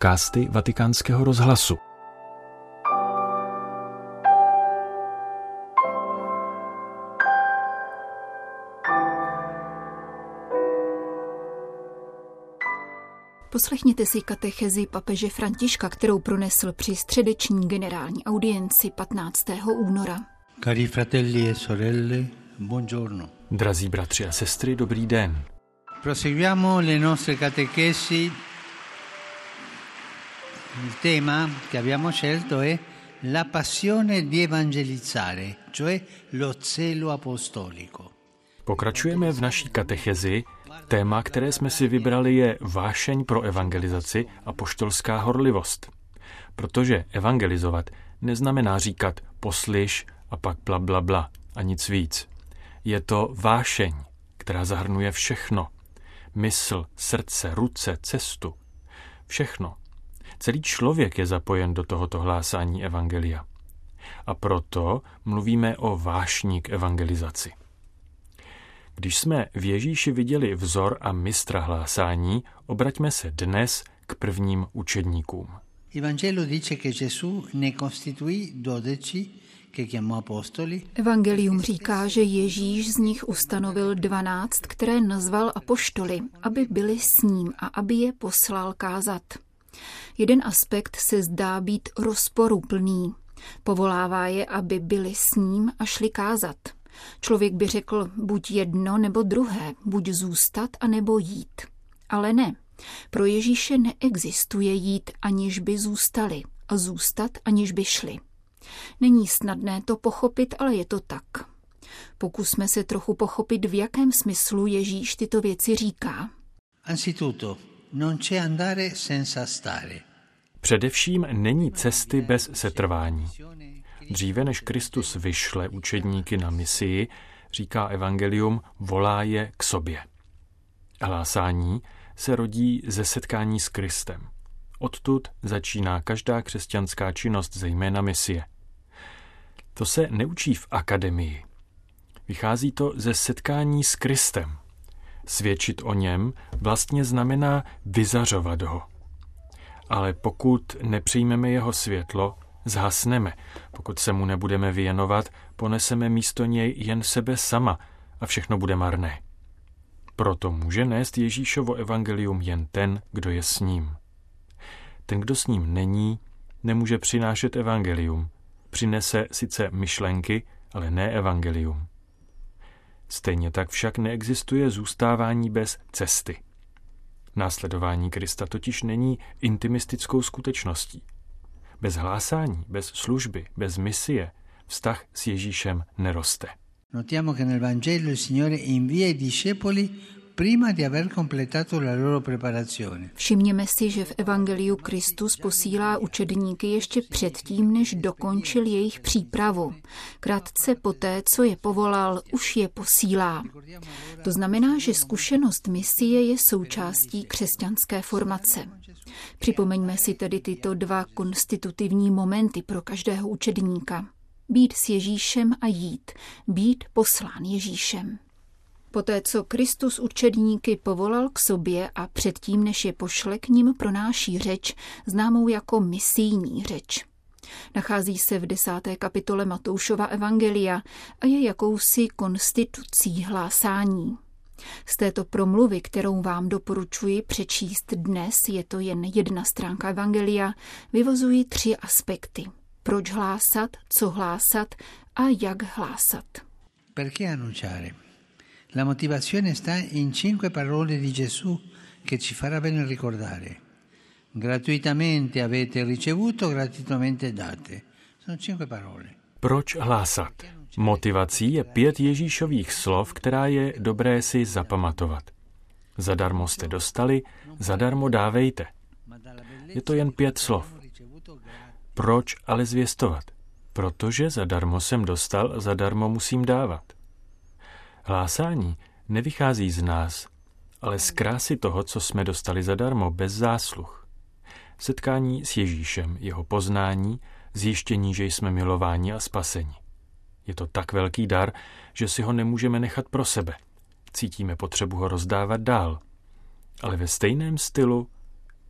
podcasty Vatikánského rozhlasu. Poslechněte si katechezi papeže Františka, kterou pronesl při středeční generální audienci 15. února. Cari fratelli e sorelle, buongiorno. Drazí bratři a sestry, dobrý den. Proseguiamo le nostre catechesi. Il tema che abbiamo scelto è la passione di evangelizzare, cioè lo zelo apostolico. Pokračujeme v naší katechezi. Téma, které jsme si vybrali, je vášeň pro evangelizaci a poštolská horlivost. Protože evangelizovat neznamená říkat poslyš a pak bla bla bla a nic víc. Je to vášeň, která zahrnuje všechno. Mysl, srdce, ruce, cestu. Všechno. Celý člověk je zapojen do tohoto hlásání evangelia. A proto mluvíme o vášní k evangelizaci. Když jsme v Ježíši viděli vzor a mistra hlásání, obraťme se dnes k prvním učedníkům. Dice che Gesù ne. Evangelium říká, že Ježíš z nich ustanovil dvanáct, které nazval apoštoly, aby byli s ním a aby je poslal kázat. Jeden aspekt se zdá být rozporuplný. Povolává je, aby byli s ním a šli kázat. Člověk by řekl buď jedno nebo druhé, buď zůstat a nebo jít. Ale ne. Pro Ježíše neexistuje jít, aniž by zůstali a zůstat, aniž by šli. Není snadné to pochopit, ale je to tak. Pokusme se trochu pochopit, v jakém smyslu Ježíš tyto věci říká. Anzitutto, non c'è andare senza stare. Především není cesty bez setrvání. Dříve než Kristus vyšle učedníky na misii, říká evangelium, volá je k sobě. Hlásání se rodí ze setkání s Kristem. Odtud začíná každá křesťanská činnost, zejména misie. To se neučí v akademii. Vychází to ze setkání s Kristem. Svědčit o něm vlastně znamená vyzařovat ho. Ale pokud nepřijmeme jeho světlo, zhasneme. Pokud se mu nebudeme věnovat, poneseme místo něj jen sebe sama a všechno bude marné. Proto může nést Ježíšovo evangelium jen ten, kdo je s ním. Ten, kdo s ním není, nemůže přinášet evangelium. Přinese sice myšlenky, ale ne evangelium. Stejně tak však neexistuje zůstávání bez cesty. Následování Krista totiž není intimistickou skutečností. Bez hlásání, bez služby, bez misie vztah s Ježíšem neroste. Notiamo che nel Vangelo il Signore invia i discepoli Všimněme si, že v Evangeliu Kristus posílá učedníky ještě předtím, než dokončil jejich přípravu. Krátce poté, co je povolal, už je posílá. To znamená, že zkušenost misie je součástí křesťanské formace. Připomeňme si tedy tyto dva konstitutivní momenty pro každého učedníka. Být s Ježíšem a jít, být poslán Ježíšem. Poté, co Kristus učedníky povolal k sobě a předtím, než je pošle k ním, pronáší řeč, známou jako misijní řeč. Nachází se v desáté kapitole Matoušova Evangelia a je jakousi konstitucí hlásání. Z této promluvy, kterou vám doporučuji přečíst dnes, je to jen jedna stránka Evangelia, vyvozují tři aspekty. Proč hlásat, co hlásat a jak hlásat. Perché annunciare? La motivazione sta in cinque parole di Gesù che ci farà bene ricordare. Gratuitamente avete ricevuto, gratuitamente date. Sono cinque parole. Proč hlásat? Motivací je pět Ježíšových slov, která je dobré si zapamatovat. Zadarmo jste dostali, zadarmo dávejte. Je to jen pět slov. Proč ale zvěstovat? Protože zadarmo jsem dostal, zadarmo musím dávat. Hlásání nevychází z nás, ale z krásy toho, co jsme dostali zadarmo, bez zásluh. Setkání s Ježíšem, jeho poznání, zjištění, že jsme milováni a spaseni. Je to tak velký dar, že si ho nemůžeme nechat pro sebe. Cítíme potřebu ho rozdávat dál, ale ve stejném stylu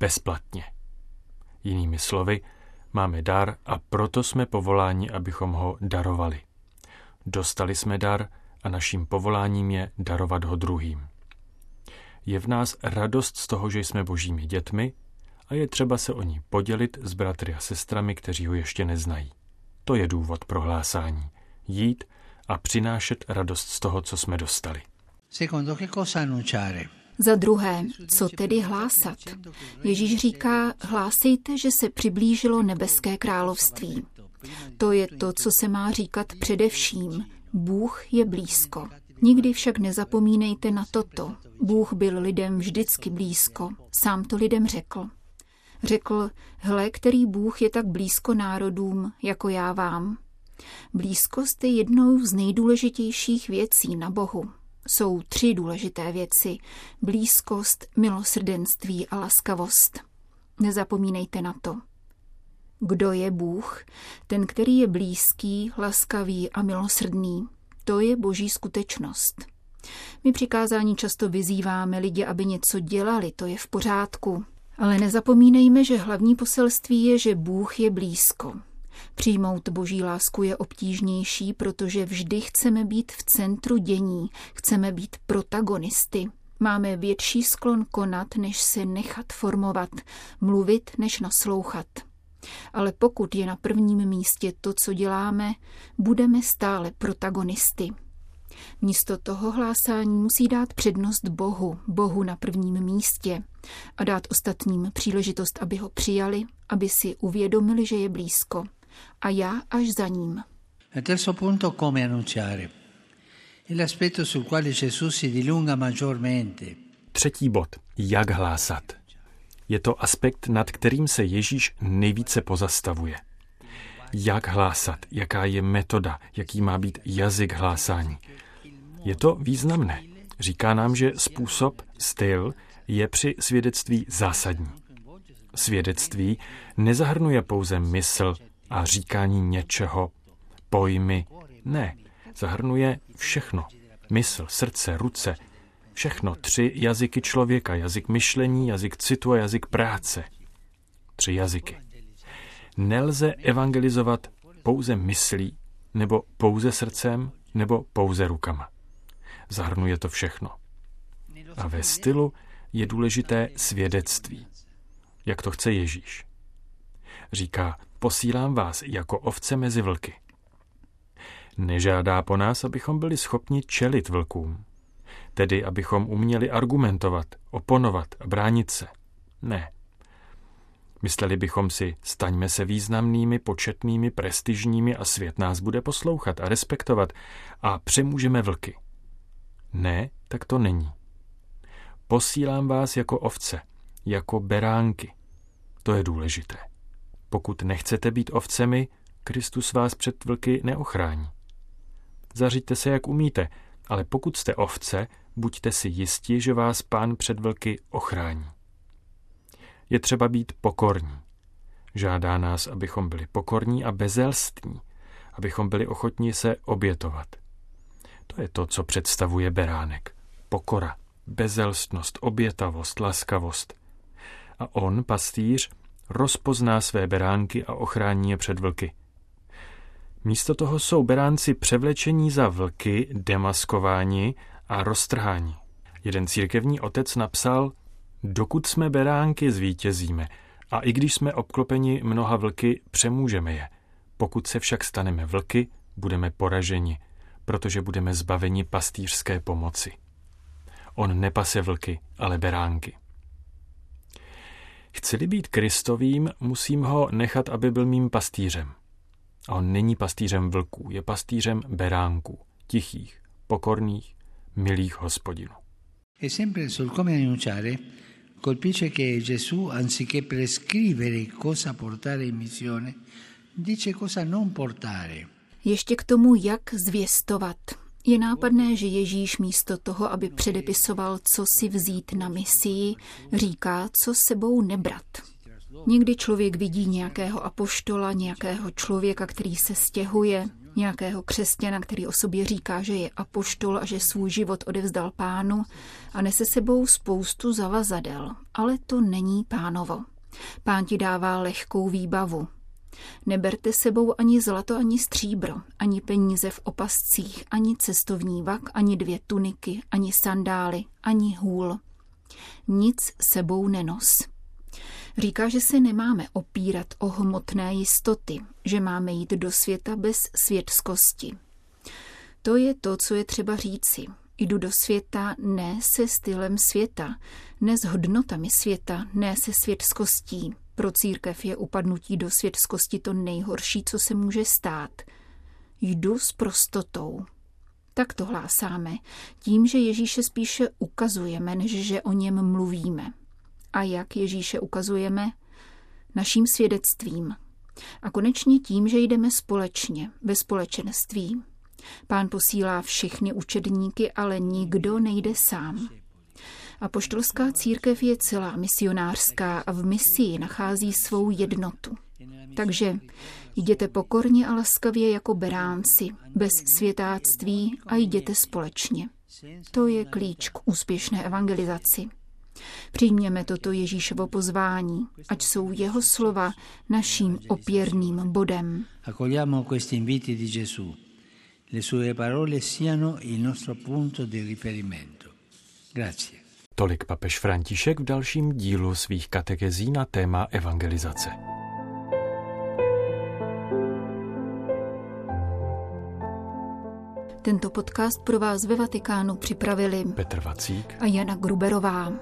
bezplatně. Jinými slovy, máme dar a proto jsme povoláni, abychom ho darovali. Dostali jsme dar a naším povoláním je darovat ho druhým. Je v nás radost z toho, že jsme božími dětmi a je třeba se o ní podělit s bratry a sestrami, kteří ho ještě neznají. To je důvod pro hlásání. Jít a přinášet radost z toho, co jsme dostali. Secondo, che cosa annunciare? Za druhé, co tedy hlásat? Ježíš říká, hlásejte, že se přiblížilo nebeské království. To je to, co se má říkat především. Bůh je blízko. Nikdy však nezapomínejte na toto. Bůh byl lidem vždycky blízko. Sám to lidem řekl. Řekl, hle, který Bůh je tak blízko národům, jako já vám. Blízkost je jednou z nejdůležitějších věcí na Bohu. Jsou tři důležité věci. Blízkost, milosrdenství a laskavost. Nezapomínejte na to. Kdo je Bůh? Ten, který je blízký, laskavý a milosrdný. To je boží skutečnost. My přikázání často vyzýváme lidi, aby něco dělali, to je v pořádku. Ale nezapomínejme, že hlavní poselství je, že Bůh je blízko. Přijmout boží lásku je obtížnější, protože vždy chceme být v centru dění, chceme být protagonisty. Máme větší sklon konat, než se nechat formovat, mluvit, než naslouchat. Ale pokud je na prvním místě to, co děláme, budeme stále protagonisty. Místo toho hlásání musí dát přednost Bohu, Bohu na prvním místě a dát ostatním příležitost, aby ho přijali, aby si uvědomili, že je blízko. A já až za ním. Il terzo punto, come annunciare. È l'aspetto sul quale Gesù si dilunga maggiormente. Třetí bod. Jak hlásat. Je to aspekt, nad kterým se Ježíš nejvíce pozastavuje. Jak hlásat, jaká je metoda, jaký má být jazyk hlásání. Je to významné. Říká nám, že způsob, styl je při svědectví zásadní. Svědectví nezahrnuje pouze mysl a říkání něčeho, pojmy. Ne, zahrnuje všechno. Mysl, srdce, ruce, všechno. Tři jazyky člověka. Jazyk myšlení, jazyk citu a jazyk práce. Tři jazyky. Nelze evangelizovat pouze myslí, nebo pouze srdcem, nebo pouze rukama. Zahrnuje to všechno. A ve stylu je důležité svědectví. Jak to chce Ježíš. Říká, posílám vás jako ovce mezi vlky. Nežádá po nás, abychom byli schopni čelit vlkům. Tedy, abychom uměli argumentovat, oponovat a bránit se. Ne. Mysleli bychom si, staňme se významnými, početnými, prestižními a svět nás bude poslouchat a respektovat a přemůžeme vlky. Ne, tak to není. Posílám vás jako ovce, jako beránky. To je důležité. Pokud nechcete být ovcemi, Kristus vás před vlky neochrání. Zařiďte se, jak umíte, ale pokud jste ovce, buďte si jisti, že vás pán před vlky ochrání. Je třeba být pokorní. Žádá nás, abychom byli pokorní a bezelstní, abychom byli ochotní se obětovat. To je to, co představuje beránek. Pokora, bezelstnost, obětavost, laskavost. A on, pastýř, rozpozná své beránky a ochrání je před vlky. Místo toho jsou beránci převlečení za vlky, demaskováni a roztrháni. Jeden církevní otec napsal, dokud jsme beránky, zvítězíme a i když jsme obklopeni mnoha vlky, přemůžeme je. Pokud se však staneme vlky, budeme poraženi, protože budeme zbaveni pastýřské pomoci. On nepase vlky, ale beránky. Chci-li být Kristovým, musím ho nechat, aby byl mým pastýřem. A on není pastýřem vlků, je pastýřem beránků, tichých, pokorných, milých hospodinů. E sempre sul come annunciare, colpisce che Gesù, anziché prescrivere cosa portare in missione, dice cosa non portare. Ještě k tomu, jak zvěstovat. Je nápadné, že Ježíš místo toho, aby předepisoval, co si vzít na misii, říká, co sebou nebrat. Někdy člověk vidí nějakého apoštola, nějakého člověka, který se stěhuje, nějakého křesťana, který o sobě říká, že je apoštol a že svůj život odevzdal pánu a nese sebou spoustu zavazadel, ale to není pánovo. Pán ti dává lehkou výbavu. Neberte sebou ani zlato, ani stříbro, ani peníze v opascích, ani cestovní vak, ani dvě tuniky, ani sandály, ani hůl. Nic sebou nenos. Říká, že se nemáme opírat o hmotné jistoty, že máme jít do světa bez světskosti. To je to, co je třeba říci. Jdu do světa ne se stylem světa, ne s hodnotami světa, ne se světskostí. Pro církev je upadnutí do světskosti to nejhorší, co se může stát. Jdu s prostotou. Tak to hlásáme, tím, že Ježíše spíše ukazujeme, než že o něm mluvíme. A jak Ježíše ukazujeme? Naším svědectvím. A konečně tím, že jdeme společně, ve společenství. Pán posílá všechny učedníky, ale nikdo nejde sám. Apoštolská církev je celá misionářská a v misii nachází svou jednotu. Takže jděte pokorně a laskavě jako beránci, bez světáctví a jděte společně. To je klíč k úspěšné evangelizaci. Přijměme toto Ježíšovo pozvání, ať jsou jeho slova naším opěrným bodem. Accogliamo questi inviti di Gesù. Le sue parole siano il nostro punto di riferimento. Grazie. Tolik papež František v dalším dílu svých katekezí na téma evangelizace. Tento podcast pro vás ve Vatikánu připravili Petr Vacík a Jana Gruberová.